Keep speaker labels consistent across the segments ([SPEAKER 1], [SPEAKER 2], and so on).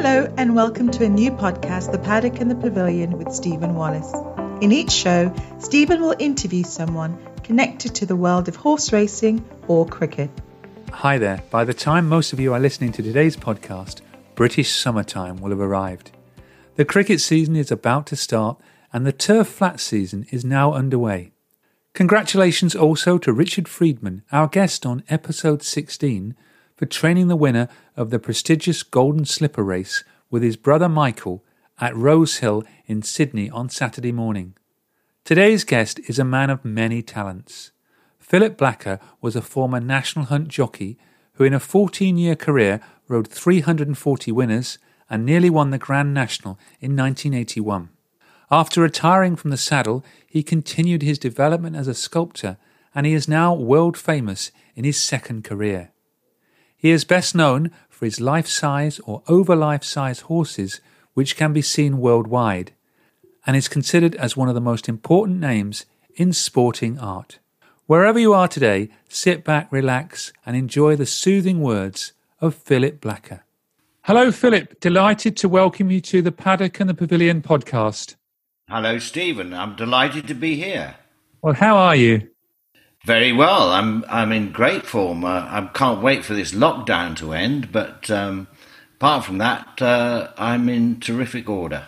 [SPEAKER 1] Hello, and welcome to a new podcast, The Paddock and the Pavilion with Stephen Wallace. In each show, Stephen will interview someone connected to the world of horse racing or cricket.
[SPEAKER 2] Hi there. By the time most of you are listening to today's podcast, British summertime will have arrived. The cricket season is about to start, and the turf flat season is now underway. Congratulations also to Richard Freedman, our guest on episode 16, for training the winner of the prestigious Golden Slipper race with his brother Michael at Rosehill in Sydney on Saturday morning. Today's guest is a man of many talents. Philip Blacker was a former national hunt jockey who, in a 14 year career, rode 340 winners and nearly won the Grand National in 1981. After retiring from the saddle, he continued his development as a sculptor and he is now world famous in his second career. He is best known for his life size or over life size horses, which can be seen worldwide, and is considered as one of the most important names in sporting art. Wherever you are today, sit back, relax, and enjoy the soothing words of Philip Blacker. Hello, Philip. Delighted to welcome you to the Paddock and the Pavilion podcast.
[SPEAKER 3] Hello, Stephen. I'm delighted to be here.
[SPEAKER 2] Well, how are you?
[SPEAKER 3] Very well. I'm I'm in great form. Uh, I can't wait for this lockdown to end. But um, apart from that, uh, I'm in terrific order.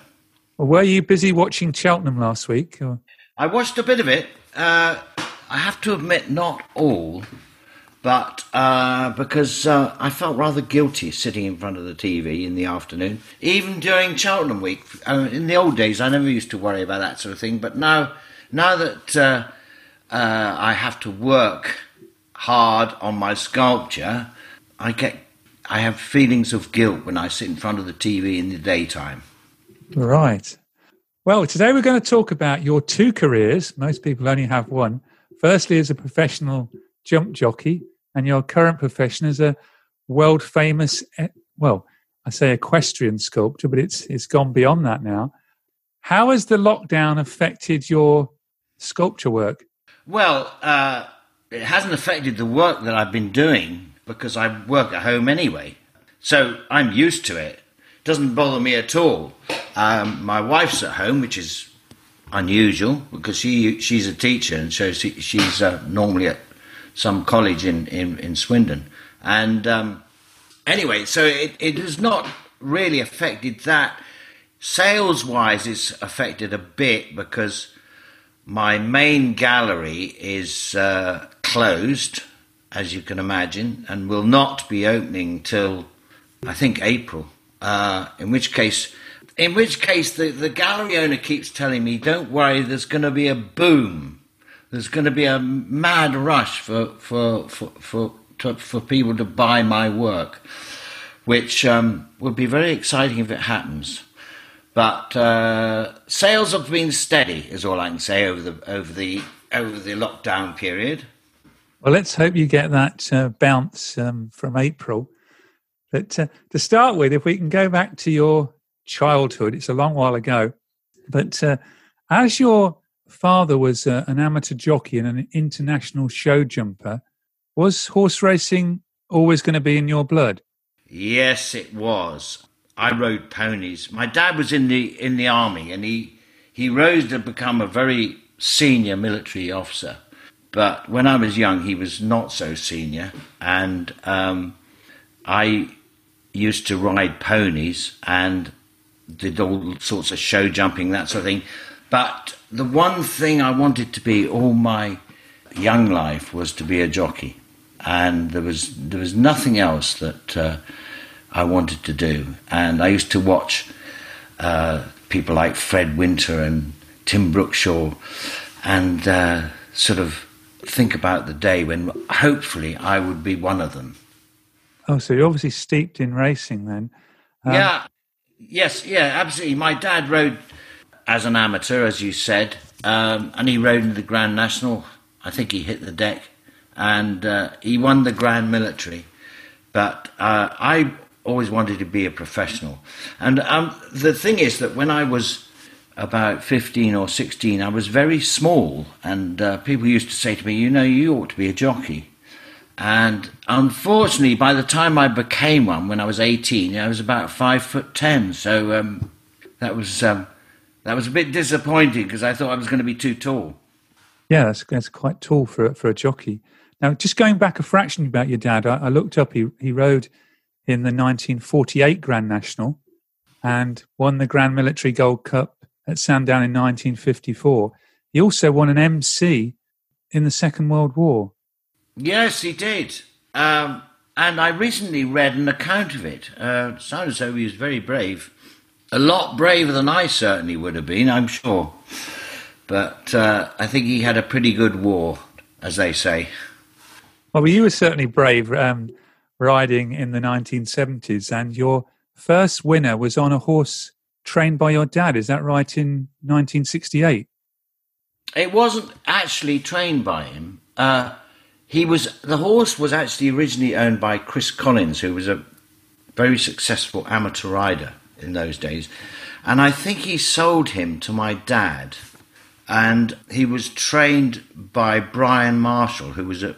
[SPEAKER 2] Well, were you busy watching Cheltenham last week? Or?
[SPEAKER 3] I watched a bit of it. Uh, I have to admit, not all, but uh, because uh, I felt rather guilty sitting in front of the TV in the afternoon, even during Cheltenham week. Uh, in the old days, I never used to worry about that sort of thing, but now, now that uh, I have to work hard on my sculpture, I get I have feelings of guilt when I sit in front of the TV in the daytime.
[SPEAKER 2] Right. Well, today we're going to talk about your two careers. Most people only have one. Firstly, as a professional jump jockey, and your current profession as a world famous, eh, well, I say equestrian sculptor, but it's it's gone beyond that now. How has the lockdown affected your sculpture work?
[SPEAKER 3] Well, uh, it hasn't affected the work that I've been doing because I work at home anyway. So I'm used to it. It doesn't bother me at all. Um, my wife's at home, which is unusual because she she's a teacher and so she, she's uh, normally at some college in, in, in Swindon. And um, anyway, so it, it has not really affected that. Sales wise, it's affected a bit because my main gallery is uh, closed as you can imagine, and will not be opening till I think April. Uh, in which case, in which case, the, the gallery owner keeps telling me, "Don't worry, there's going to be a boom. There's going to be a mad rush for for for for, to, for people to buy my work." which um, would be very exciting if it happens. But uh, sales have been steady, is all I can say over the over the over the lockdown period.
[SPEAKER 2] Well, let's hope you get that uh, bounce um, from April. But uh, to start with, if we can go back to your childhood, it's a long while ago. But uh, as your father was uh, an amateur jockey and an international show jumper, was horse racing always going to be in your blood?
[SPEAKER 3] Yes, it was. I rode ponies. My dad was in the in the army, and he he rose to become a very senior military officer. But when I was young, he was not so senior, and um, I used to ride ponies and did all sorts of show jumping, that sort of thing. But the one thing I wanted to be all my young life was to be a jockey, and there was there was nothing else that. Uh, I wanted to do. And I used to watch uh, people like Fred Winter and Tim Brookshaw and uh, sort of think about the day when hopefully I would be one of them.
[SPEAKER 2] Oh, so you're obviously steeped in racing then.
[SPEAKER 3] Um, yeah, yes, yeah, absolutely. My dad rode as an amateur, as you said, um, and he rode in the Grand National. I think he hit the deck, and uh, he won the Grand Military. But uh, I always wanted to be a professional. And um, the thing is that when I was about 15 or 16, I was very small, and uh, people used to say to me, You know, you ought to be a jockey. And unfortunately, by the time I became one, when I was 18, I was about five foot ten. So um, that was um, that was a bit disappointing because I thought I was going to be too tall.
[SPEAKER 2] Yeah, that's, that's quite tall for for a jockey. Now, just going back a fraction about your dad, I, I looked up. He he rode in the 1948 Grand National and won the Grand Military Gold Cup at Sandown in 1954. He also won an MC in the Second World War.
[SPEAKER 3] Yes, he did. Um, and I recently read an account of it. Uh, sounded as though he was very brave. A lot braver than I certainly would have been, I'm sure. But uh, I think he had a pretty good war, as they say.
[SPEAKER 2] Well, you were certainly brave. Um, riding in the 1970s, and your first winner was on a horse trained by your dad. Is that right? In 1968.
[SPEAKER 3] It wasn't actually trained by him. Uh, he was the horse was actually originally owned by Chris Collins, who was a very successful amateur rider in those days, and I think he sold him to my dad. And he was trained by Bryan Marshall, who was a,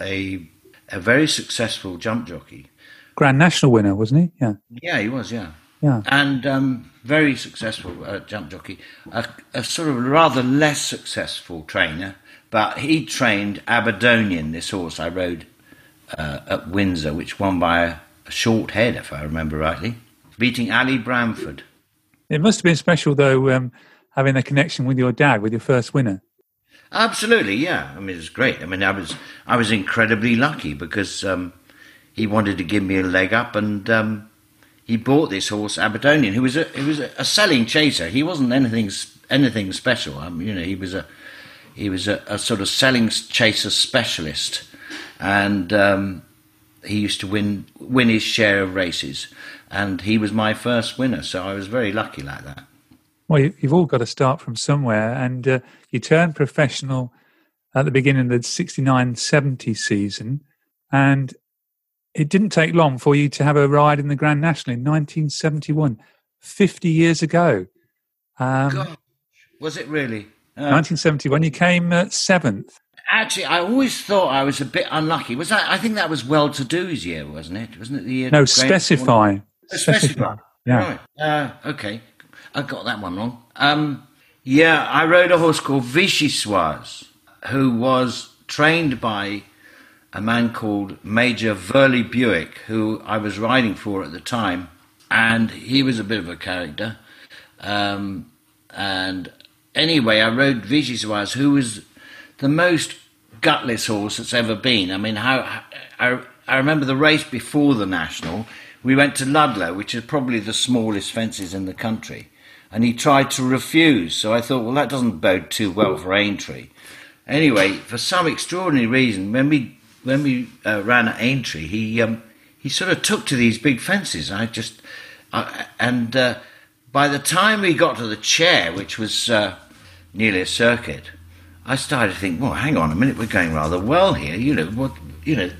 [SPEAKER 3] a a very successful jump jockey.
[SPEAKER 2] Grand National winner, wasn't he? Yeah.
[SPEAKER 3] Yeah, he was. Yeah.
[SPEAKER 2] Yeah.
[SPEAKER 3] And um, very successful uh, jump jockey. A, a, sort of rather less successful trainer, but he trained Aberdonian, this horse I rode uh, at Windsor, which won by a, a short head, if I remember rightly, beating Ali Bramford.
[SPEAKER 2] It must have been special, though, um, having a connection with your dad, with your first winner.
[SPEAKER 3] Absolutely, yeah. I mean, it was great. I mean, I was I was incredibly lucky because um, he wanted to give me a leg up, and um, he bought this horse Aberdonian, who was a who was a, a, selling chaser. He wasn't anything anything special. I mean, you know, he was a he was a, a sort of selling chaser specialist, and um, he used to win win his share of races. And he was my first winner, so I was very lucky like that.
[SPEAKER 2] Well, you've all got to start from somewhere, and uh, you turned professional at the beginning of the 69 70 season, and it didn't take long for you to have a ride in the Grand National in 1971, 50 years ago.
[SPEAKER 3] Um, was it really?
[SPEAKER 2] Uh, 1971, you came uh, seventh.
[SPEAKER 3] Actually, I always thought I was a bit unlucky. Was that? I think that was Well To Do's year, wasn't it? Wasn't it the year?
[SPEAKER 2] No, specify.
[SPEAKER 3] Oh, specify. Yeah. Right. Uh, okay. I got that one wrong. Um, yeah, I rode a horse called Vichyssoise, who was trained by a man called Major Verly Bewicke, who I was riding for at the time, and he was a bit of a character. Um, and anyway, I rode Vichyssoise, who was the most gutless horse that's ever been. I mean, how I, I remember the race before the national. We went to Ludlow, which is probably the smallest fences in the country, and he tried to refuse. So I thought, well, that doesn't bode too well for Aintree. Anyway, for some extraordinary reason, when we when we uh, ran at Aintree, he um, he sort of took to these big fences. I just uh, and uh, by the time we got to the chair, which was uh, nearly a circuit, I started to think, well, hang on a minute, we're going rather well here. You know what? You know,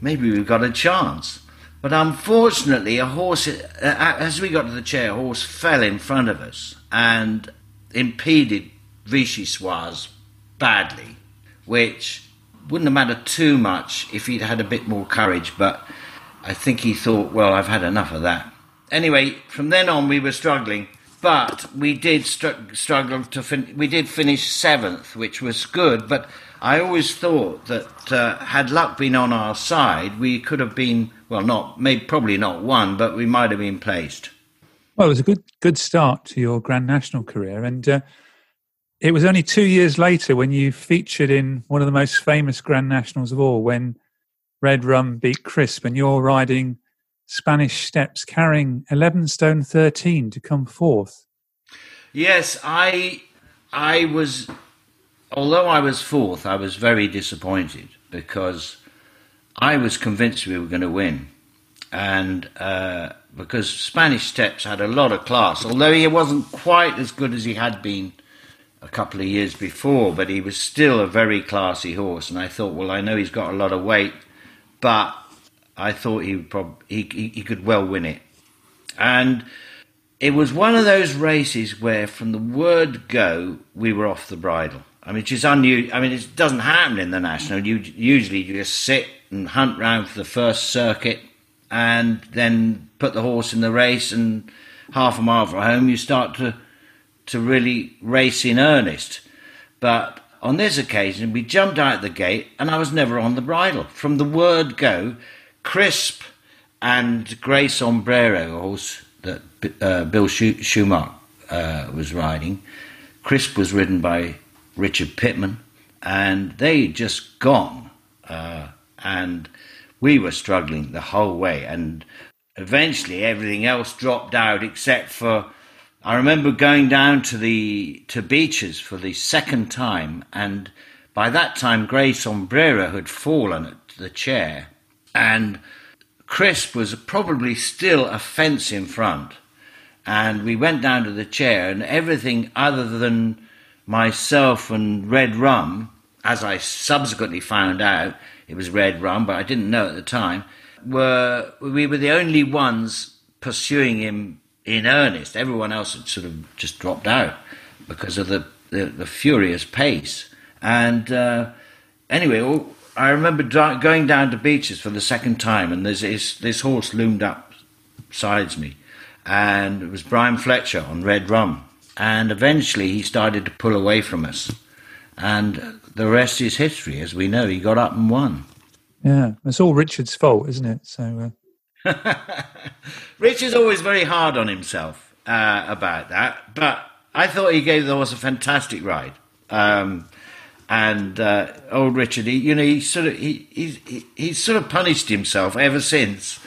[SPEAKER 3] maybe we've got a chance. But unfortunately, a horse, uh, as we got to the chair, a horse fell in front of us and impeded Vichyssoise badly, which wouldn't have mattered too much if he'd had a bit more courage, but I think he thought, well, I've had enough of that. Anyway, from then on, we were struggling, but we did str- struggle to fin- we did finish seventh, which was good. But I always thought that uh, had luck been on our side, we could have been well, not maybe probably not one, but we might have been placed.
[SPEAKER 2] Well, it was a good good start to your Grand National career, and uh, it was only two years later when you featured in one of the most famous Grand Nationals of all, when Red Rum beat Crisp, and you're riding Spanish Steps, carrying 11 stone 13 to come fourth.
[SPEAKER 3] Yes, I, I was, although I was fourth, I was very disappointed because I was convinced we were going to win. And uh, because Spanish Steps had a lot of class, although he wasn't quite as good as he had been a couple of years before, but he was still a very classy horse. And I thought, well, I know he's got a lot of weight, but I thought he prob- he, he, he could well win it. And it was one of those races where, from the word go, we were off the bridle. I mean, it's unusual. I mean, it doesn't happen in the national. You usually you just sit and hunt round for the first circuit, and then put the horse in the race, and half a mile from home, you start to to really race in earnest. But on this occasion, we jumped out the gate, and I was never on the bridle from the word go. Crisp and Grey Sombrero, horse that uh, Bill Shoemark uh, was riding. Crisp was ridden by Richard Pitman, and they just gone. Uh, and we were struggling the whole way. And eventually, everything else dropped out except for. I remember going down to the to Becher's for the second time, and by that time, Grey Sombrero had fallen at the chair, and Crisp was probably still a fence in front. And we went down to the chair, and everything other than myself and Red Rum, as I subsequently found out, it was Red Rum, but I didn't know at the time, were we were the only ones pursuing him in earnest. Everyone else had sort of just dropped out because of the, the, the furious pace. And uh, anyway, I remember going down to Becher's for the second time, and this, this horse loomed up sides me, and it was Brian Fletcher on Red Rum. And eventually he started to pull away from us. And the rest is history, as we know. He got up and won.
[SPEAKER 2] Yeah, it's all Richard's fault, isn't it? So, uh...
[SPEAKER 3] Richard's always very hard on himself uh, about that, but I thought he gave the horse a fantastic ride. Um, and uh, old Richard, he, you know, he sort of he, he he's sort of punished himself ever since.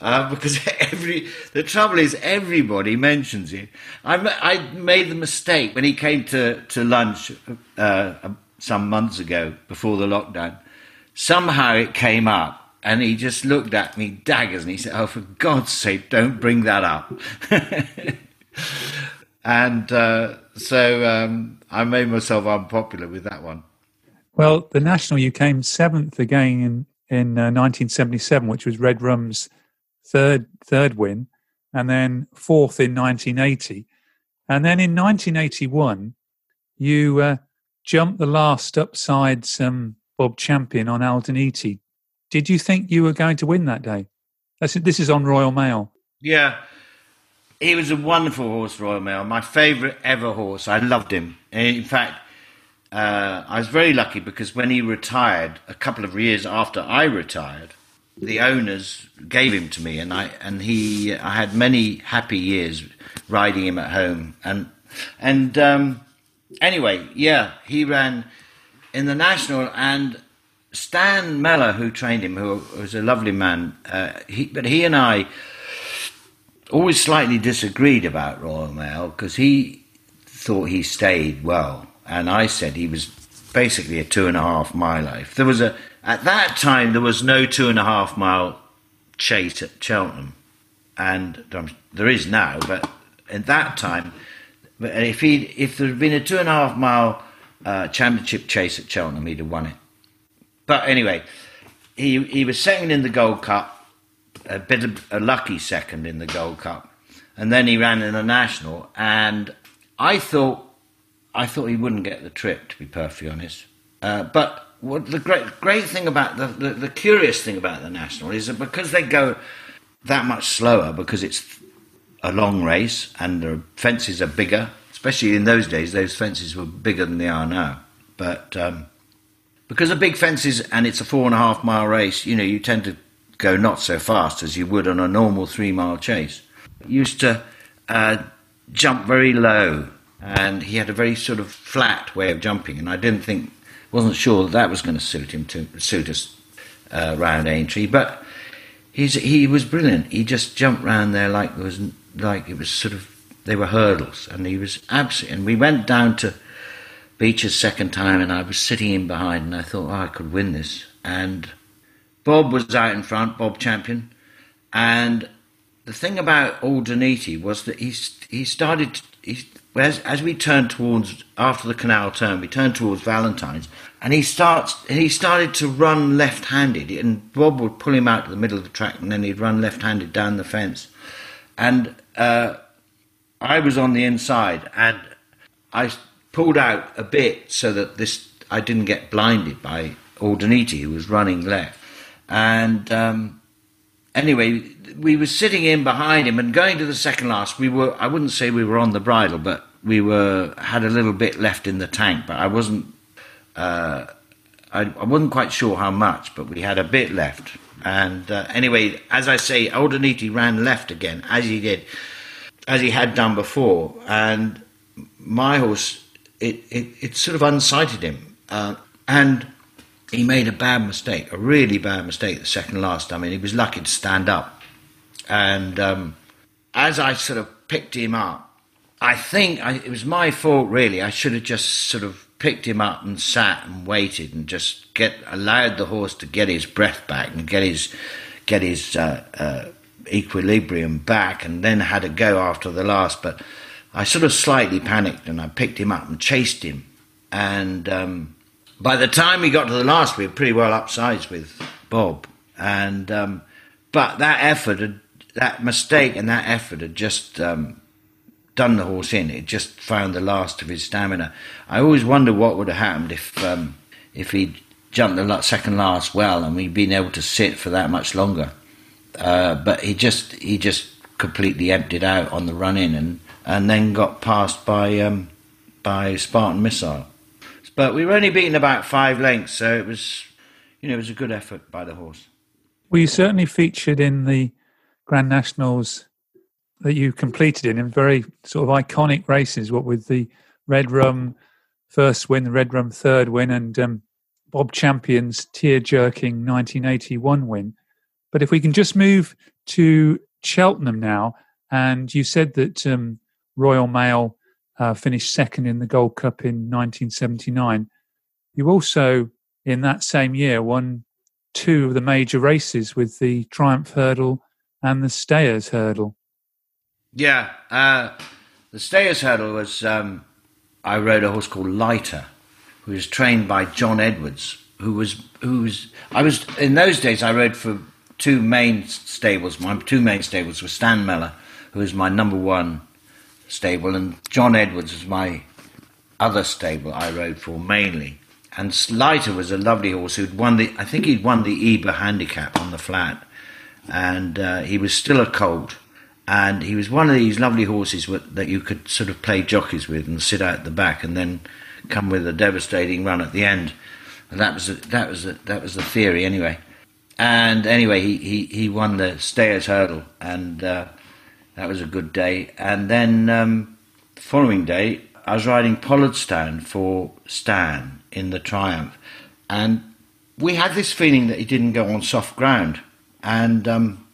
[SPEAKER 3] Uh, because every the trouble is everybody mentions it. I, I made the mistake when he came to to lunch uh, some months ago before the lockdown. Somehow it came up, and he just looked at me daggers, and he said, "Oh, for God's sake, don't bring that up." and uh, so um, I made myself unpopular with that one.
[SPEAKER 2] Well, the national you came seventh again in in 1977, uh, which was Red Rum's third third win, and then fourth in 1980, and then in 1981 you uh, jumped the last upside some Bob Champion on Aldaniti. Did you think you were going to win that day? this is on Royal Mail.
[SPEAKER 3] Yeah, he was a wonderful horse, Royal Mail. My favourite ever horse. I loved him. In fact, uh, I was very lucky because when he retired, a couple of years after I retired, the owners gave him to me, and I and he I had many happy years riding him at home, and and um, anyway, yeah, he ran in the national, and Stan Mellor, who trained him, who was a lovely man, uh, he, but he and I always slightly disagreed about Royal Mail because he thought he stayed well, and I said he was basically a two and a half miler. If there was a at that time there was no two and a half mile chase at Cheltenham, and um, there is now, but at that time, if he if there had been a two and a half mile uh, championship chase at Cheltenham, he'd have won it. But anyway, he he was second in the Gold Cup, a bit of a lucky second in the Gold Cup, and then he ran in the national. And I thought I thought he wouldn't get the trip, to be perfectly honest. Uh, but what the great great thing about the, the the curious thing about the national is that because they go that much slower, because it's a long race and the fences are bigger. Especially in those days, those fences were bigger than they are now. But um, because of big fences and it's a four and a half mile race, you know, you tend to go not so fast as you would on a normal three mile chase. Used to uh, jump very low, and he had a very sort of flat way of jumping, and I didn't think, wasn't sure that, that was going to suit him to suit us uh, round Aintree, but he's he was brilliant. He just jumped round there like it was like it was sort of they were hurdles, and he was absolutely. And we went down to Becher's second time, and I was sitting in behind, and I thought, oh, I could win this. And Bob was out in front, Bob Champion, and the thing about Aldaniti was that he he started he, as as we turned towards after the canal turn, we turned towards Valentine's, and he starts he started to run left-handed, and Bob would pull him out to the middle of the track, and then he'd run left-handed down the fence, and uh, I was on the inside, and I pulled out a bit so that this I didn't get blinded by Aldaniti, who was running left. And um, anyway, we were sitting in behind him and going to the second last. We were I wouldn't say we were on the bridle, but we were had a little bit left in the tank. But I wasn't uh, I, I, wasn't quite sure how much, but we had a bit left. And uh, anyway, as I say, Aldaniti ran left again, as he did, as he had done before. And my horse it, it, it sort of unsighted him. Uh, and he made a bad mistake, a really bad mistake the second last. I mean, he was lucky to stand up. And um, as I sort of picked him up, I think I, it was my fault, really. I should have just sort of picked him up and sat and waited and just get allowed the horse to get his breath back and get his get his uh, uh, equilibrium back, and then had a go after the last. But I sort of slightly panicked and I picked him up and chased him. And um, by the time we got to the last, we were pretty well upsides with Bob. And um, but that effort, had, that mistake, and that effort had just um, done the horse in. It just found the last of his stamina. I always wonder what would have happened if um, if he'd jumped the second last well and we'd been able to sit for that much longer. Uh, but he just he just completely emptied out on the run in and and then got passed by um, by Spartan Missile. But we were only beaten about five lengths, so it was you know it was a good effort by the horse.
[SPEAKER 2] Well, you certainly featured in the Grand Nationals that you completed in in very sort of iconic races. What with the Red Rum first win, the Red Rum third win, and um, Bob Champion's tear jerking 1981 win. But if we can just move to Cheltenham now, and you said that um, Royal Mail uh, finished second in the Gold Cup in 1979. You also, in that same year, won two of the major races with the Triumph Hurdle and the Stayers Hurdle.
[SPEAKER 3] Yeah, uh, the Stayers Hurdle was. Um, I rode a horse called Lighter, who was trained by John Edwards, who was who was. I was in those days. I rode for two main stables. My two main stables were Stan Mellor, who was my number one stable, and John Edwards was my other stable I rode for mainly. And Lighter was a lovely horse who'd won the, I think he'd won the Ebor handicap on the flat, and uh, he was still a colt. And he was one of these lovely horses that you could sort of play jockeys with and sit out the back, and then come with a devastating run at the end. And that was a, that was a, that was the theory anyway. And anyway, he, he, he won the Stayers Hurdle, and uh, that was a good day. And then um, the following day, I was riding Pollardstown for Stan in the Triumph, and we had this feeling that he didn't go on soft ground, and um,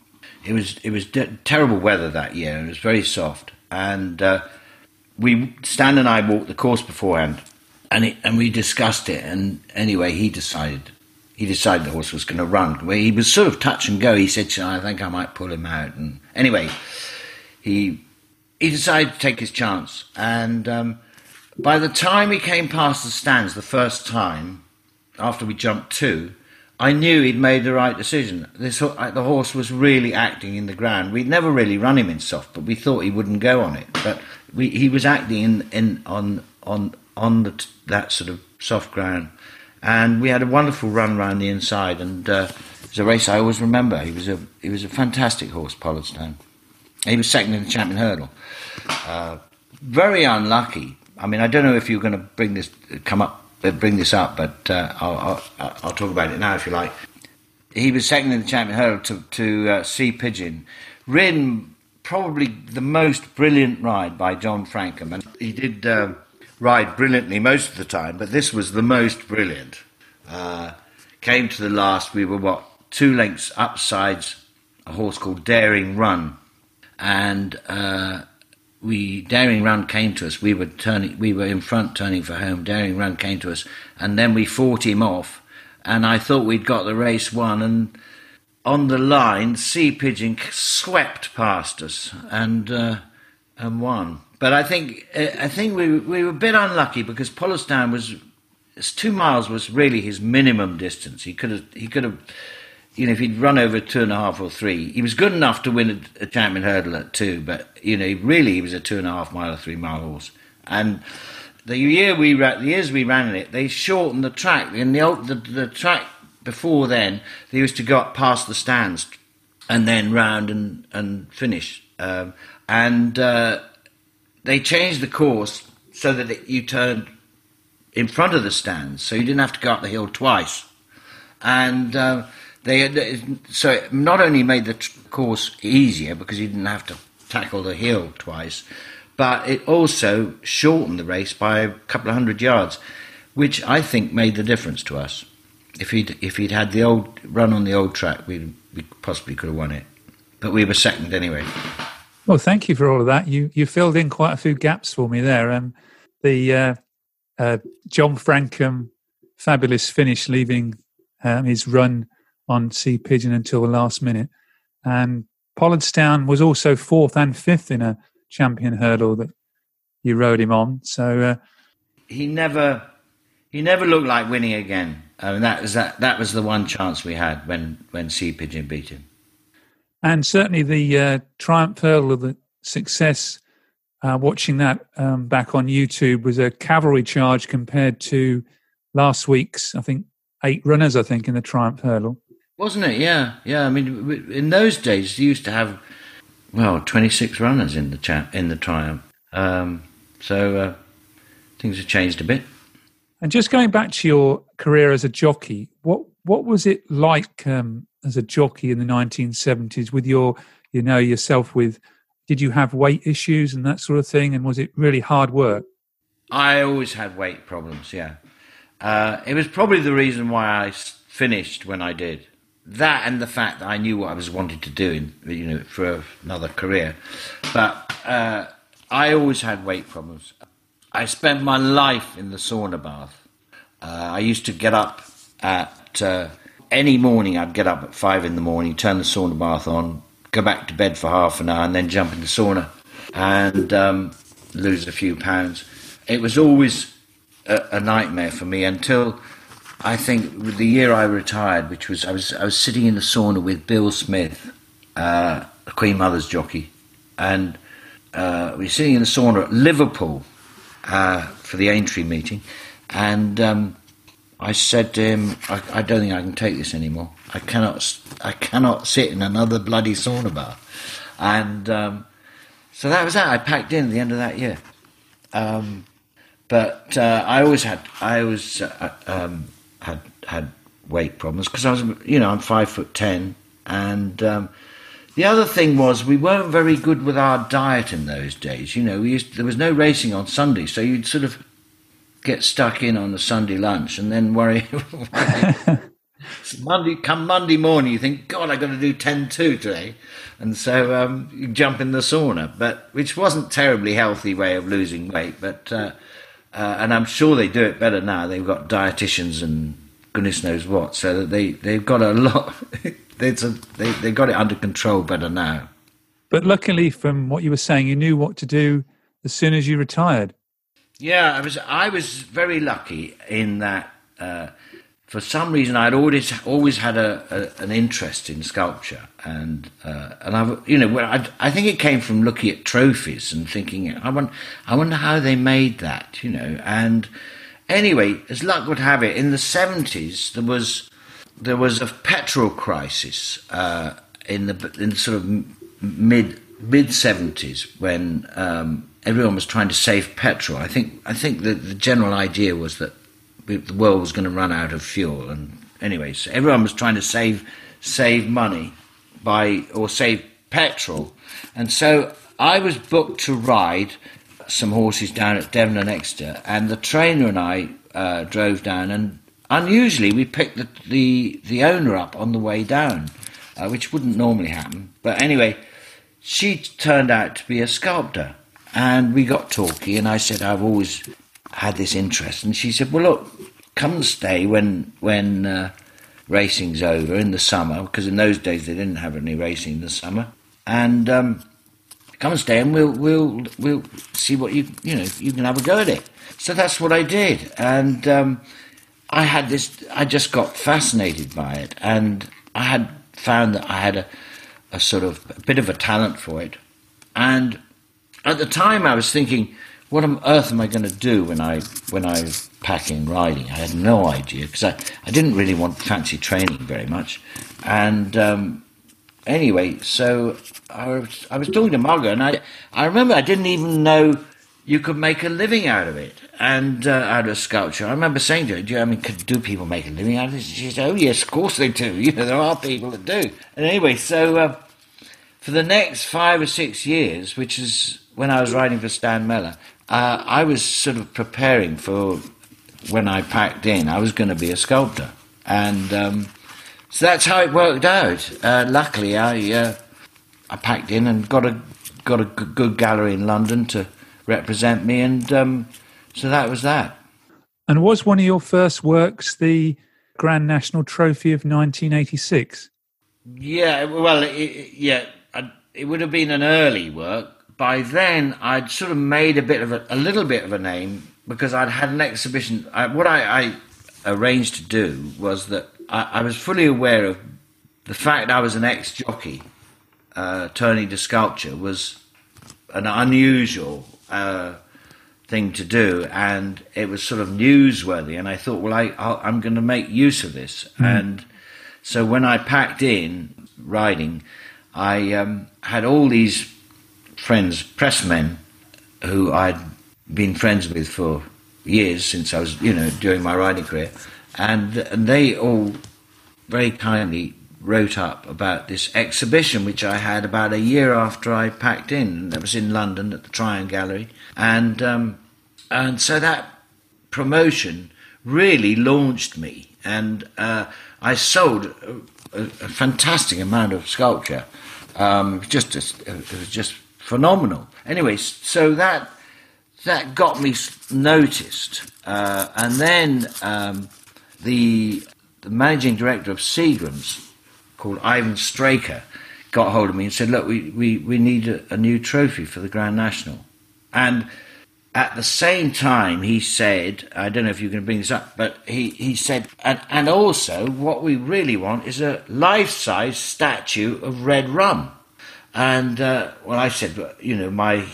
[SPEAKER 3] it was it was de- terrible weather that year. It was very soft, and uh, we Stan and I walked the course beforehand, and it, and we discussed it. And anyway, he decided he decided the horse was going to run. Well, he was sort of touch and go. He said, "I think I might pull him out." And anyway, he he decided to take his chance. And um, by the time he came past the stands the first time, after we jumped two, I knew he'd made the right decision. This uh, the horse was really acting in the ground. We'd never really run him in soft, but we thought he wouldn't go on it. But we, he was acting in, in on on on the, that sort of soft ground, and we had a wonderful run round the inside. And uh, it was a race I always remember. He was a he was a fantastic horse, Pollardstown. He was second in the champion hurdle. Uh, very unlucky. I mean, I don't know if you're going to bring this come up uh, bring this up, but uh, I'll, I'll, I'll, talk about it now if you like. He was second in the champion hurdle to, to uh, Sea Pigeon, ridden probably the most brilliant ride by John Francome. and he did uh, ride brilliantly most of the time, but this was the most brilliant. Uh, came to the last, we were what two lengths upsides a horse called Daring Run, and uh, we Daring Run came to us. We were turning, we were in front, turning for home. Daring Run came to us, and then we fought him off. And I thought we'd got the race won. And on the line, Sea Pigeon swept past us and uh, and won. But I think I think we we were a bit unlucky because Pollardstown was two miles was really his minimum distance. He could have he could have you know, if he'd run over two and a half or three, he was good enough to win a, a champion hurdle at two, but you know, really, he was a two and a half mile or three mile horse. And the year we ran, the years we ran it, they shortened the track. In the old, the, the track before then, they used to go up past the stands and then round and and finish. Um, and uh, they changed the course so that it, you turned in front of the stands, so you didn't have to go up the hill twice. And uh, they, so it not only made the course easier because you didn't have to tackle the hill twice, but it also shortened the race by a couple of hundred yards, which I think made the difference to us. If he'd if he'd had the old run on the old track, we we possibly could have won it, but we were second anyway.
[SPEAKER 2] Well, thank you for all of that. You you filled in quite a few gaps for me there. Um, the uh, uh, John Francome fabulous finish, leaving um, his run on Sea Pigeon until the last minute. And Pollardstown was also fourth and fifth in a champion hurdle that you rode him on. So uh,
[SPEAKER 3] he never he never looked like winning again. I mean, that was that that was the one chance we had when when Sea Pigeon beat him.
[SPEAKER 2] And certainly the uh, triumph hurdle of the success. Uh, watching that um, back on YouTube was a cavalry charge compared to last week's. I think eight runners. I think in the triumph hurdle.
[SPEAKER 3] Wasn't it? Yeah, yeah. I mean, in those days, you used to have well, twenty six runners in the cha- in the Triumph. Um, so uh, things have changed a bit.
[SPEAKER 2] And just going back to your career as a jockey, what what was it like um, as a jockey in the nineteen seventies with your, you know, yourself with? Did you have weight issues and that sort of thing? And was it really hard work?
[SPEAKER 3] I always had weight problems. Yeah, uh, it was probably the reason why I finished when I did that and the fact that I knew what I was wanting to do, in, you know, for another career. But uh, I always had weight problems. I spent my life in the sauna bath. Uh, I used to get up at uh, any morning. I'd get up at five in the morning, turn the sauna bath on, go back to bed for half an hour, and then jump in the sauna and um, lose a few pounds. It was always a, a nightmare for me until I think the year I retired, which was I was I was sitting in the sauna with Bill Smith, uh, Queen Mother's jockey, and uh, we were sitting in the sauna at Liverpool uh, for the Aintree meeting, and um, I said to him, I, I, don't think I can take this anymore. I cannot I cannot sit in another bloody sauna bar," and um, so that was that. I packed in at the end of that year. Um, but uh, I always had, I always uh, um, had had weight problems because I was, you know, I'm five foot ten, and um, The other thing was we weren't very good with our diet in those days. You know, we used, there was no racing on Sunday, so you'd sort of get stuck in on a Sunday lunch and then worry. Monday, come Monday morning, you think, God, I've got to do 10 2 today. And so um, you jump in the sauna, but which wasn't terribly healthy way of losing weight. But uh, uh, and I'm sure they do it better now. They've got dietitians and goodness knows what, so that they they've got a lot. it's a, they they got it under control better now.
[SPEAKER 2] But luckily, from what you were saying, you knew what to do as soon as you retired.
[SPEAKER 3] Yeah, I was I was very lucky in that. Uh, for some reason, I'd always always had a, a an interest in sculpture, and uh, and I you know I, I think it came from looking at trophies and thinking I wonder I wonder how they made that, you know. And anyway, as luck would have it, in the seventies there was there was a petrol crisis uh, in the in the sort of mid mid seventies when um, everyone was trying to save petrol. I think I think the, the general idea was that the world was going to run out of fuel. And anyway, so everyone was trying to save save money by or save petrol. And so I was booked to ride some horses down at Devon and Exeter, and the trainer and I uh, drove down. And unusually, we picked the, the, the owner up on the way down, uh, which wouldn't normally happen. But anyway, she turned out to be a sculptor. And we got talking, and I said, I've always had this interest, and she said, "Well, look, come and stay when when uh, racing's over in the summer, because in those days they didn't have any racing in the summer, and um, come and stay, and we'll we'll we'll see what you you know you can have a go at it." So that's what I did, and um, I had this. I just got fascinated by it, and I had found that I had a, a sort of a bit of a talent for it, and at the time I was thinking what on earth am I going to do when I when I packing riding? I had no idea because I, I didn't really want fancy training very much, and um, anyway, so I was I was talking to Margaret, and I I remember I didn't even know you could make a living out of it and uh, out of sculpture. I remember saying to her, "Do you, I mean, could, do people make a living out of this?" She said, "Oh yes, of course they do. You know, there are people that do." And anyway, so uh, for the next five or six years, which is when I was writing for Stan Mellor, uh, I was sort of preparing for when I packed in. I was going to be a sculptor, and um, so that's how it worked out. Uh, luckily, I uh, I packed in and got a got a good gallery in London to represent me, and um, so that was that.
[SPEAKER 2] And was one of your first works the Grand National Trophy of 1986?
[SPEAKER 3] Yeah, well, it, yeah, it would have been an early work by then I'd sort of made a bit of a, a little bit of a name because I'd had an exhibition. I, what I, I, arranged to do was that I, I, was fully aware of the fact I was an ex jockey uh, turning to sculpture was an unusual uh, thing to do, and it was sort of newsworthy. And I thought, well, I, i am going to make use of this. Mm. And so when I packed in riding, I um, had all these friends, pressmen, who I'd been friends with for years since I was, you know, during my riding career, and, and they all very kindly wrote up about this exhibition which I had about a year after I packed in. That was in London at the Tryon Gallery, and um, and so that promotion really launched me, and uh, I sold a, a, a, fantastic amount of sculpture. Um, just it was just phenomenal. Anyway, so that that got me noticed, uh, and then um, the the managing director of Seagram's, called Ivan Straker, got hold of me and said, "Look, we we, we need a, a new trophy for the Grand National," and at the same time, he said, I don't know if you can bring this up, but he, he said, and, and also what we really want is a life size statue of Red Rum. And uh, well, I said, you know, my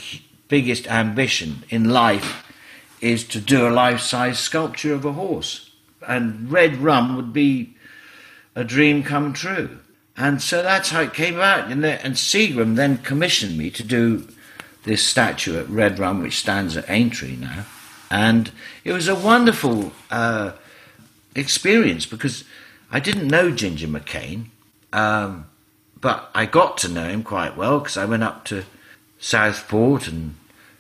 [SPEAKER 3] biggest ambition in life is to do a life-size sculpture of a horse, and Red Rum would be a dream come true. And so that's how it came about. And, and Seagram then commissioned me to do this statue at Red Rum, which stands at Aintree now. And it was a wonderful uh, experience because I didn't know Ginger McCain. Um, but I got to know him quite well because I went up to Southport and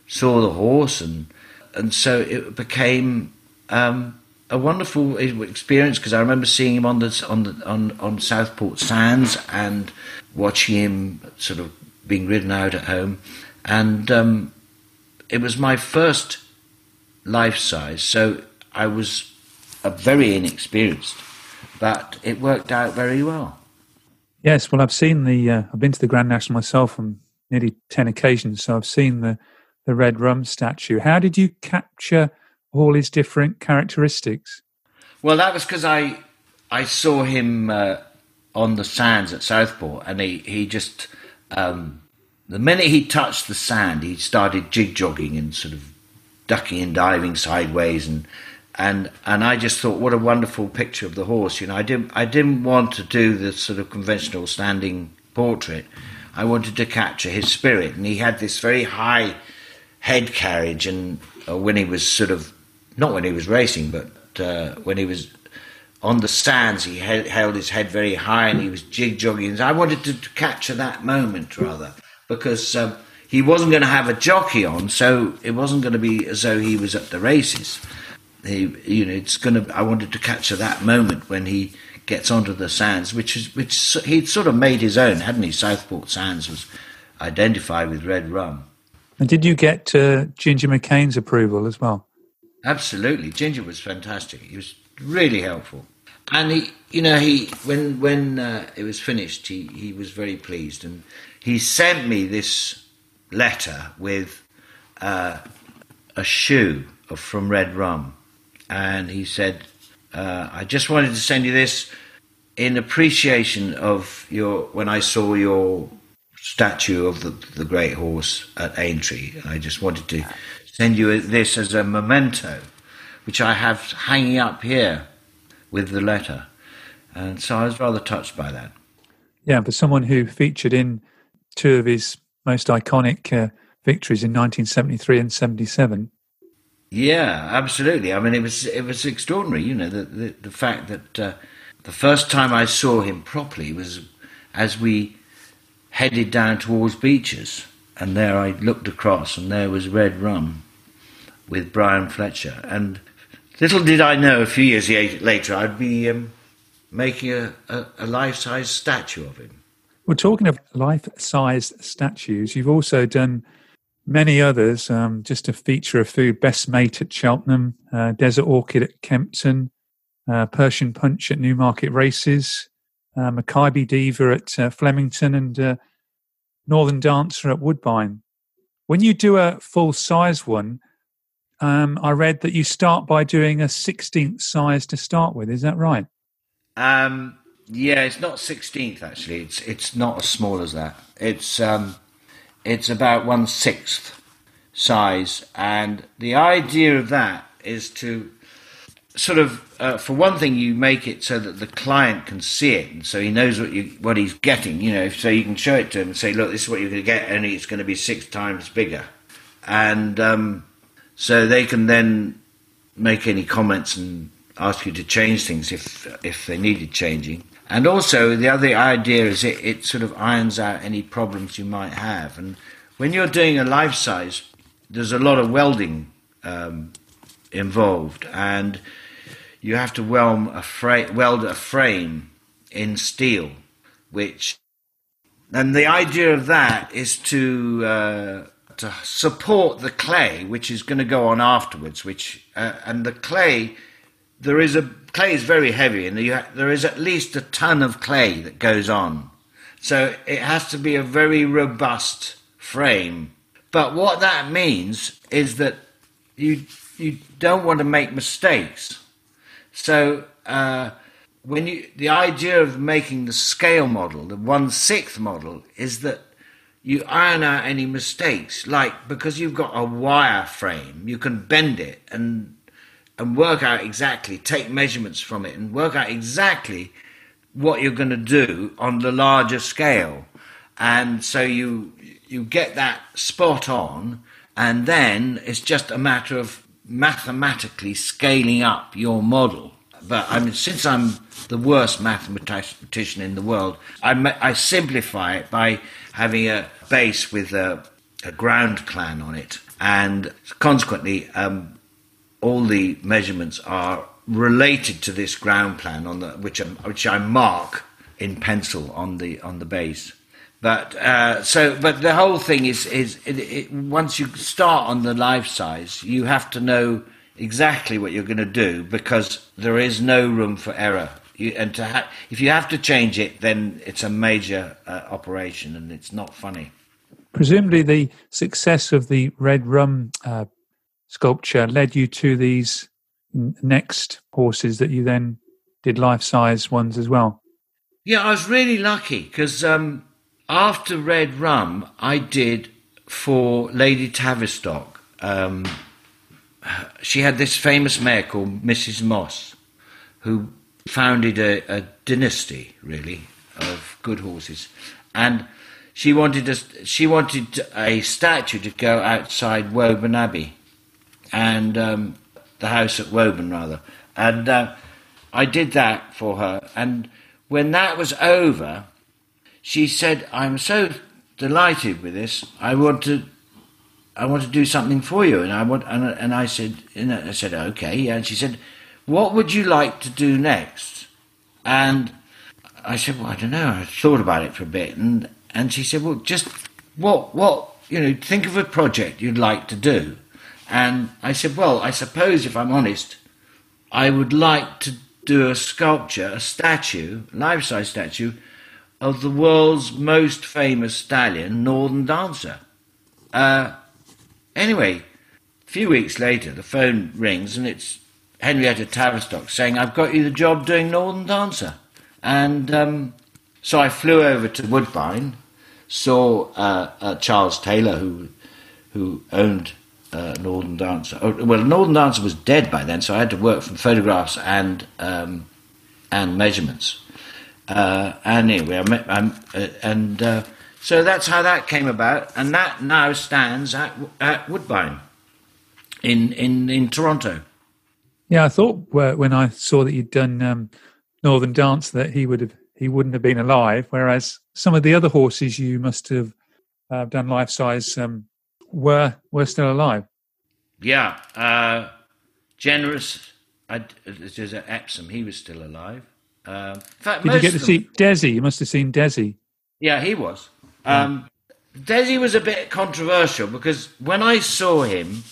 [SPEAKER 3] saw the horse, and and so it became um, a wonderful experience because I remember seeing him on the on the on on Southport Sands and watching him sort of being ridden out at home, and um, it was my first life size, so I was very inexperienced, but it worked out very well.
[SPEAKER 2] Yes, well, I've seen the. Uh, I've been to the Grand National myself on nearly ten occasions, so I've seen the the Red Rum statue. How did you capture all his different characteristics?
[SPEAKER 3] Well, that was because I I saw him uh, on the sands at Southport, and he he just um, the minute he touched the sand, he started jig jogging and sort of ducking and diving sideways, and and and I just thought, what a wonderful picture of the horse. You know, I didn't I didn't want to do the sort of conventional standing portrait. I wanted to capture his spirit, and he had this very high head carriage, and uh, when he was sort of not when he was racing, but uh, when he was on the stands, he held, his head very high and he was jig jogging. I wanted to, to capture that moment rather because um, he wasn't going to have a jockey on, so it wasn't going to be as though he was at the races. He, you know, it's going to. I wanted to capture that moment when he gets onto the sands, which is which he'd sort of made his own, hadn't he? Southport Sands was identified with Red Rum.
[SPEAKER 2] And did you get uh, Ginger McCain's approval as well?
[SPEAKER 3] Absolutely, Ginger was fantastic. He was really helpful, and he, you know, he when when uh, it was finished, he he was very pleased, and he sent me this letter with uh, a shoe from Red Rum, and he said, uh, "I just wanted to send you this in appreciation of your when I saw your statue of the, the great horse at Aintree. I just wanted to send you this as a memento, which I have hanging up here with the letter. And so I was rather touched by that.
[SPEAKER 2] Yeah, for someone who featured in two of his most iconic uh, victories in 1973 and 77.
[SPEAKER 3] Yeah, absolutely. I mean, it was it was extraordinary. You know, the the, the fact that uh, the first time I saw him properly was as we headed down towards Becher's, and there I looked across, and there was Red Rum, with Brian Fletcher. And little did I know a few years later I'd be um, making a, a, a life size statue of him.
[SPEAKER 2] We're talking of life size statues. You've also done many others, um, just a feature of food Best Mate at Cheltenham, uh, Desert Orchid at Kempton, uh, Persian Punch at Newmarket Races, uh, Makybe Diva at uh, Flemington, and uh, Northern Dancer at Woodbine. When you do a full size one, um, I read that you start by doing a 16th size to start with. Is that right?
[SPEAKER 3] Um, yeah, it's not 16th actually. It's it's not as small as that. It's um, it's about one sixth size, and the idea of that is to sort of, uh, for one thing, you make it so that the client can see it, and so he knows what you what he's getting. You know, so you can show it to him and say, "Look, this is what you're going to get, only it's going to be six times bigger." And um, so they can then make any comments and ask you to change things if if they needed changing. And also the other idea is it, it sort of irons out any problems you might have. And when you're doing a life size, there's a lot of welding um, involved, and you have to weld a, fra- weld a frame in steel, which and the idea of that is to uh, to support the clay, which is going to go on afterwards. Which uh, and the clay, there is a clay is very heavy, and ha- there is at least a ton of clay that goes on. So it has to be a very robust frame. But what that means is that you you don't want to make mistakes. So uh, when you the idea of making the scale model, the one sixth model, is that you iron out any mistakes. Like because you've got a wire frame, you can bend it and and work out exactly, take measurements from it, and work out exactly what you're going to do on the larger scale. And so you you get that spot on, and then it's just a matter of mathematically scaling up your model but I mean, since I'm the worst mathematician in the world, I, I simplify it by having a base with a, a ground plan on it, and consequently, um, all the measurements are related to this ground plan on the which I, which I mark in pencil on the on the base. But uh, so, but the whole thing is is it, it, once you start on the life size, you have to know exactly what you're going to do because there is no room for error. You, and to ha- if you have to change it, then it's a major uh, operation and it's not funny.
[SPEAKER 2] Presumably, the success of the Red Rum uh, sculpture led you to these next horses that you then did life size ones as well.
[SPEAKER 3] Yeah, I was really lucky because um, after Red Rum, I did for Lady Tavistock. Um, she had this famous mare called Mrs. Moss, who founded a, a dynasty, really, of good horses, and she wanted a, she wanted a statue to go outside Woburn Abbey, and um, the house at Woburn rather, and uh, I did that for her. And when that was over, she said, "I'm so delighted with this. I want to." I want to do something for you, and I want, and, and I said, and I said, okay, and she said, what would you like to do next? And I said, well, I don't know. I thought about it for a bit, and and she said, well, just what, what, you know, think of a project you'd like to do. And I said, well, I suppose if I'm honest, I would like to do a sculpture, a statue, life-size statue, of the world's most famous stallion, Northern Dancer. Uh, anyway, a few weeks later, the phone rings and it's Henrietta Tavistock saying, I've got you the job doing Northern Dancer. And um, so I flew over to Woodbine, saw uh, uh, Charles Taylor, who, who owned uh, Northern Dancer. Oh, well, Northern Dancer was dead by then, so I had to work from photographs and, um, and measurements. Uh, and anyway, I met, uh, and uh, so that's how that came about, and that now stands at, at Woodbine in, in, in Toronto.
[SPEAKER 2] Yeah, I thought when I saw that you'd done um, Northern Dance that he would have he wouldn't have been alive, whereas some of the other horses you must have uh, done life size um, were were still alive.
[SPEAKER 3] Yeah, uh, generous. I, there's Epsom. He was still alive. Um, in fact,
[SPEAKER 2] Did you get to
[SPEAKER 3] of
[SPEAKER 2] see
[SPEAKER 3] them-
[SPEAKER 2] Desi? You must have seen Desi.
[SPEAKER 3] Yeah, he was. Um, Desi was a bit controversial because when I saw him,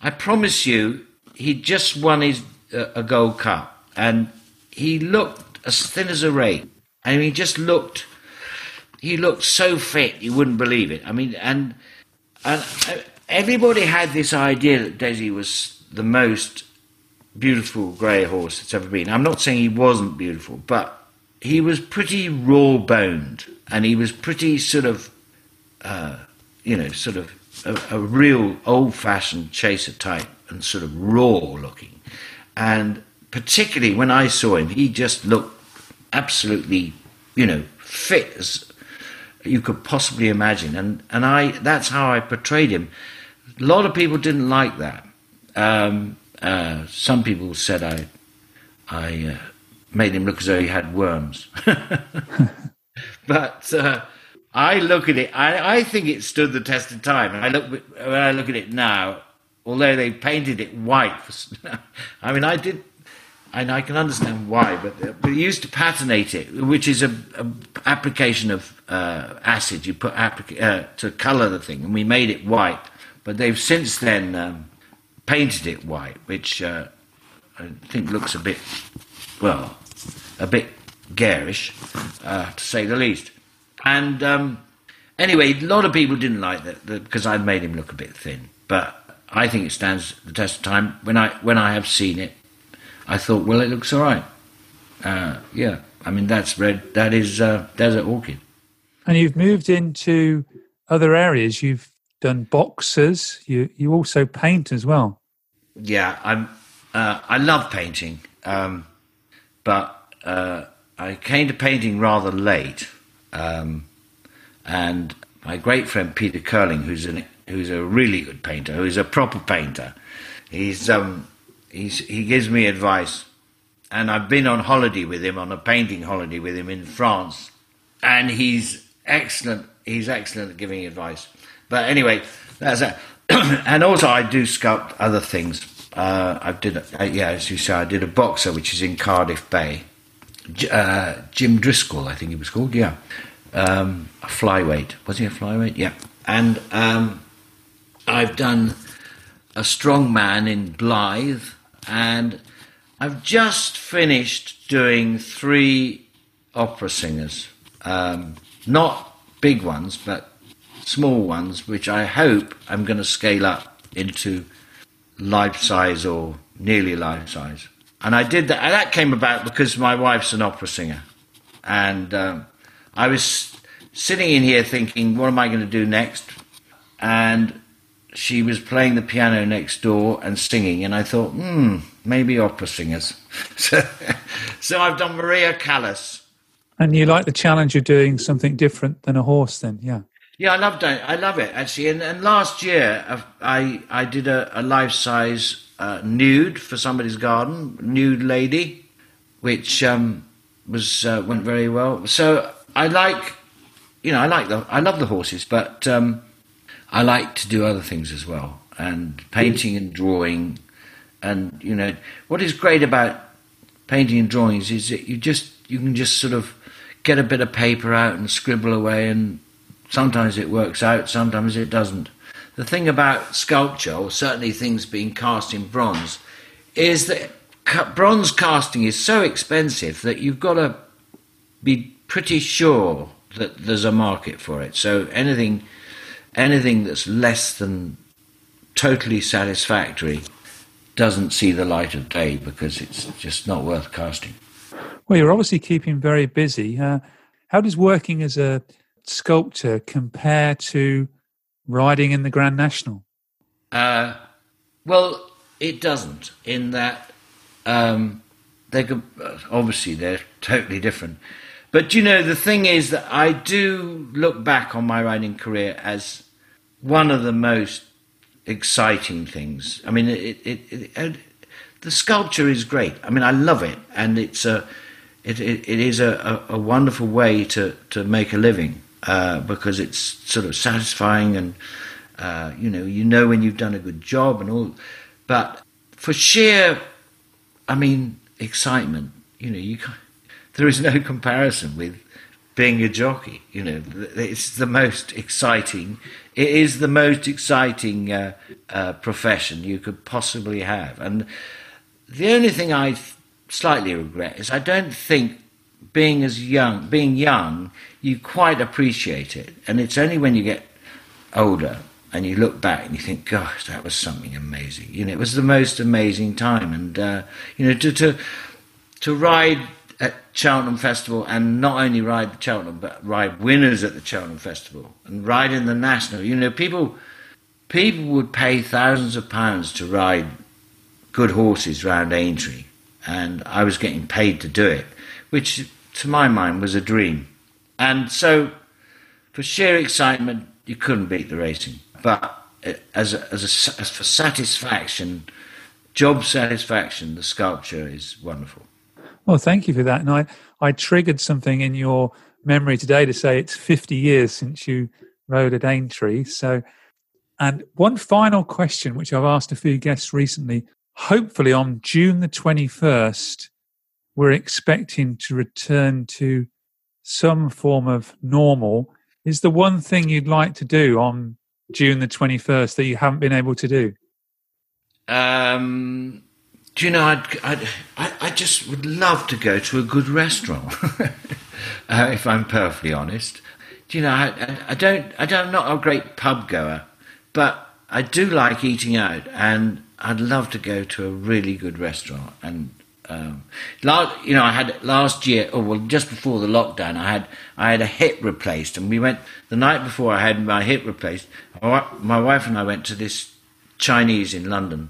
[SPEAKER 3] I promise you, he just won his uh, a Gold Cup, and he looked as thin as a rake. I mean, he just looked. He looked so fit, you wouldn't believe it. I mean, and and uh, everybody had this idea that Desi was the most beautiful grey horse that's ever been. I'm not saying he wasn't beautiful, but he was pretty raw boned and he was pretty sort of, uh, you know, sort of a, a real old fashioned chaser type and sort of raw looking. And particularly when I saw him, he just looked absolutely, you know, fit as you could possibly imagine. And, and I, that's how I portrayed him. A lot of people didn't like that. Um, uh, some people said I, I uh, made him look as though he had worms. but uh, I look at it, I, I think it stood the test of time. I look, when I look at it now, although they painted it white, I mean, I did, and I can understand why, but they used to patinate it, which is a, a application of uh, acid. You put applica- uh, to colour the thing, and we made it white. But they've since then um, painted it white, which uh, I think looks a bit, well, a bit garish, uh, to say the least. And um, anyway, a lot of people didn't like that because I'd made him look a bit thin. But I think it stands the test of time. When I when I have seen it, I thought, well, it looks all right. Uh, yeah, I mean that's red. That is uh, Desert Orchid.
[SPEAKER 2] And you've moved into other areas. You've done boxes. You you also paint as well.
[SPEAKER 3] Yeah, I'm. Uh, I love painting, um, but uh, I came to painting rather late. Um, and my great friend Peter Curling, who's an who's a really good painter, who's a proper painter, he's um, he's he gives me advice and I've been on holiday with him, on a painting holiday with him in France, and he's excellent. He's excellent at giving advice. But anyway, that's that. and also, I do sculpt other things. Uh, I did, uh, yeah, as you say, I did a boxer which is in Cardiff Bay. J- uh, Jim Driscoll, I think he was called. Yeah, um, a flyweight. Was he a flyweight? Yeah. And um, I've done a strong man in Blythe, and I've just finished doing three opera singers. Um, not big ones, but small ones, which I hope I'm going to scale up into life size or nearly life size. And I did that. And that came about because my wife's an opera singer, and um, I was sitting in here thinking, what am I going to do next? And she was playing the piano next door and singing, and I thought, hmm, maybe opera singers. so, so I've done Maria Callas.
[SPEAKER 2] And you like the challenge of doing something different than a horse, then? Yeah.
[SPEAKER 3] Yeah, I love it. I love it actually. And, and last year, uh, I I did a, a life size uh, nude for somebody's garden, nude lady, which um, was uh, went very well. So I like, you know, I like the I love the horses, but um, I like to do other things as well, and painting and drawing, and you know, what is great about painting and drawings is that you just you can just sort of get a bit of paper out and scribble away and Sometimes it works out, sometimes it doesn't. The thing about sculpture, or certainly things being cast in bronze, is that bronze casting is so expensive that you've got to be pretty sure that there's a market for it. So anything, anything that's less than totally satisfactory doesn't see the light of day because it's just not worth casting.
[SPEAKER 2] Well, you're obviously keeping very busy. Uh, how does working as a sculptor compare to riding in the Grand National?
[SPEAKER 3] Uh, well, it doesn't. In that um, they could, obviously they're totally different. But you know, the thing is that I do look back on my riding career as one of the most exciting things. I mean, it, it, it, it the sculpture is great. I mean, I love it, and it's a it, it, is a, a, a, wonderful way to, to make a living uh, because it's sort of satisfying and uh, you know you know when you've done a good job and all. But for sheer, I mean, excitement, you know, you there is no comparison with being a jockey. You know, it's the most exciting. It is the most exciting uh, uh, profession you could possibly have. And the only thing I slightly regret is I don't think being as young, being young, you quite appreciate it. And it's only when you get older and you look back and you think, gosh, that was something amazing. You know, it was the most amazing time. And, uh, you know, to, to, to ride at Cheltenham Festival and not only ride the Cheltenham, but ride winners at the Cheltenham Festival and ride in the National. You know, people, people would pay thousands of pounds to ride good horses round Aintree. And I was getting paid to do it, which to my mind was a dream. And so, for sheer excitement, you couldn't beat the racing. But uh, as, a, as, a, as for satisfaction, job satisfaction, the sculpture is wonderful.
[SPEAKER 2] Well, thank you for that. And I, I triggered something in your memory today to say it's 50 years since you rode at Aintree. So, and one final question, which I've asked a few guests recently. Hopefully, on June the 21st, we're expecting to return to some form of normal is the one thing you'd like to do on June the 21st that you haven't been able to do?
[SPEAKER 3] Um, do you know, I'd, I'd, I, just would love to go to a good restaurant, uh, if I'm perfectly honest. Do you know, I, I, don't, I don't, I'm not a great pub goer, but I do like eating out, and I'd love to go to a really good restaurant and um, last, you know, I had last year, oh, well, just before the lockdown, I had I had a hip replaced, and we went the night before I had my hip replaced. My wife and I went to this Chinese in London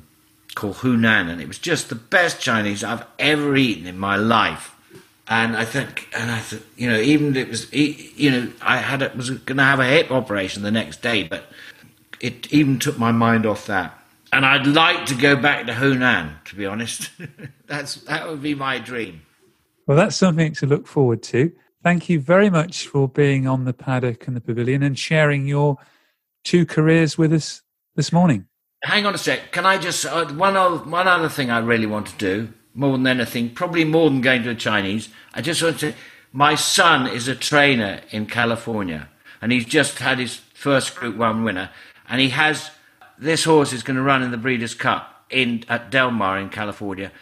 [SPEAKER 3] called Hunan, and it was just the best Chinese I've ever eaten in my life. And I think, and I thought, you know, even it was, you know, I had it, was going to have a hip operation the next day, but it even took my mind off that. and I'd like to go back to Hunan. To be honest, that's that would be my dream.
[SPEAKER 2] Well, that's something to look forward to. Thank you very much for being on the paddock and the pavilion and sharing your two careers with us this morning.
[SPEAKER 3] Hang on a sec. Can I just uh, one other, one other thing I really want to do more than anything, probably more than going to the Chinese. I just want to. My son is a trainer in California, and he's just had his first Group One winner, and he has this horse is going to run in the Breeders' Cup in at Del Mar in California,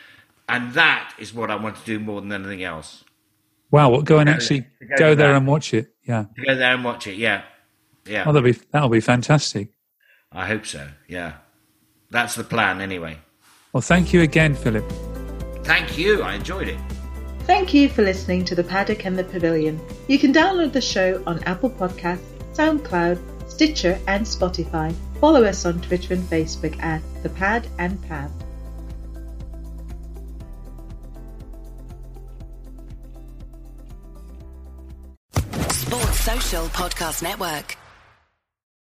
[SPEAKER 3] and that is what I want to do more than anything else.
[SPEAKER 2] Wow, well, go and actually
[SPEAKER 3] go
[SPEAKER 2] go there
[SPEAKER 3] that.
[SPEAKER 2] and watch it. Yeah.
[SPEAKER 3] Go there and watch it. Yeah, yeah.
[SPEAKER 2] Oh, that'll be that'll be fantastic.
[SPEAKER 3] I hope so. Yeah, that's the plan anyway.
[SPEAKER 2] Well, thank you again, Philip.
[SPEAKER 3] Thank you. I enjoyed it.
[SPEAKER 1] Thank you for listening to The Paddock and the Pavilion. You can download the show on Apple Podcasts, SoundCloud, Stitcher, and Spotify. Follow us on Twitter and Facebook at The Pad and Pav.
[SPEAKER 4] Sports Social Podcast Network.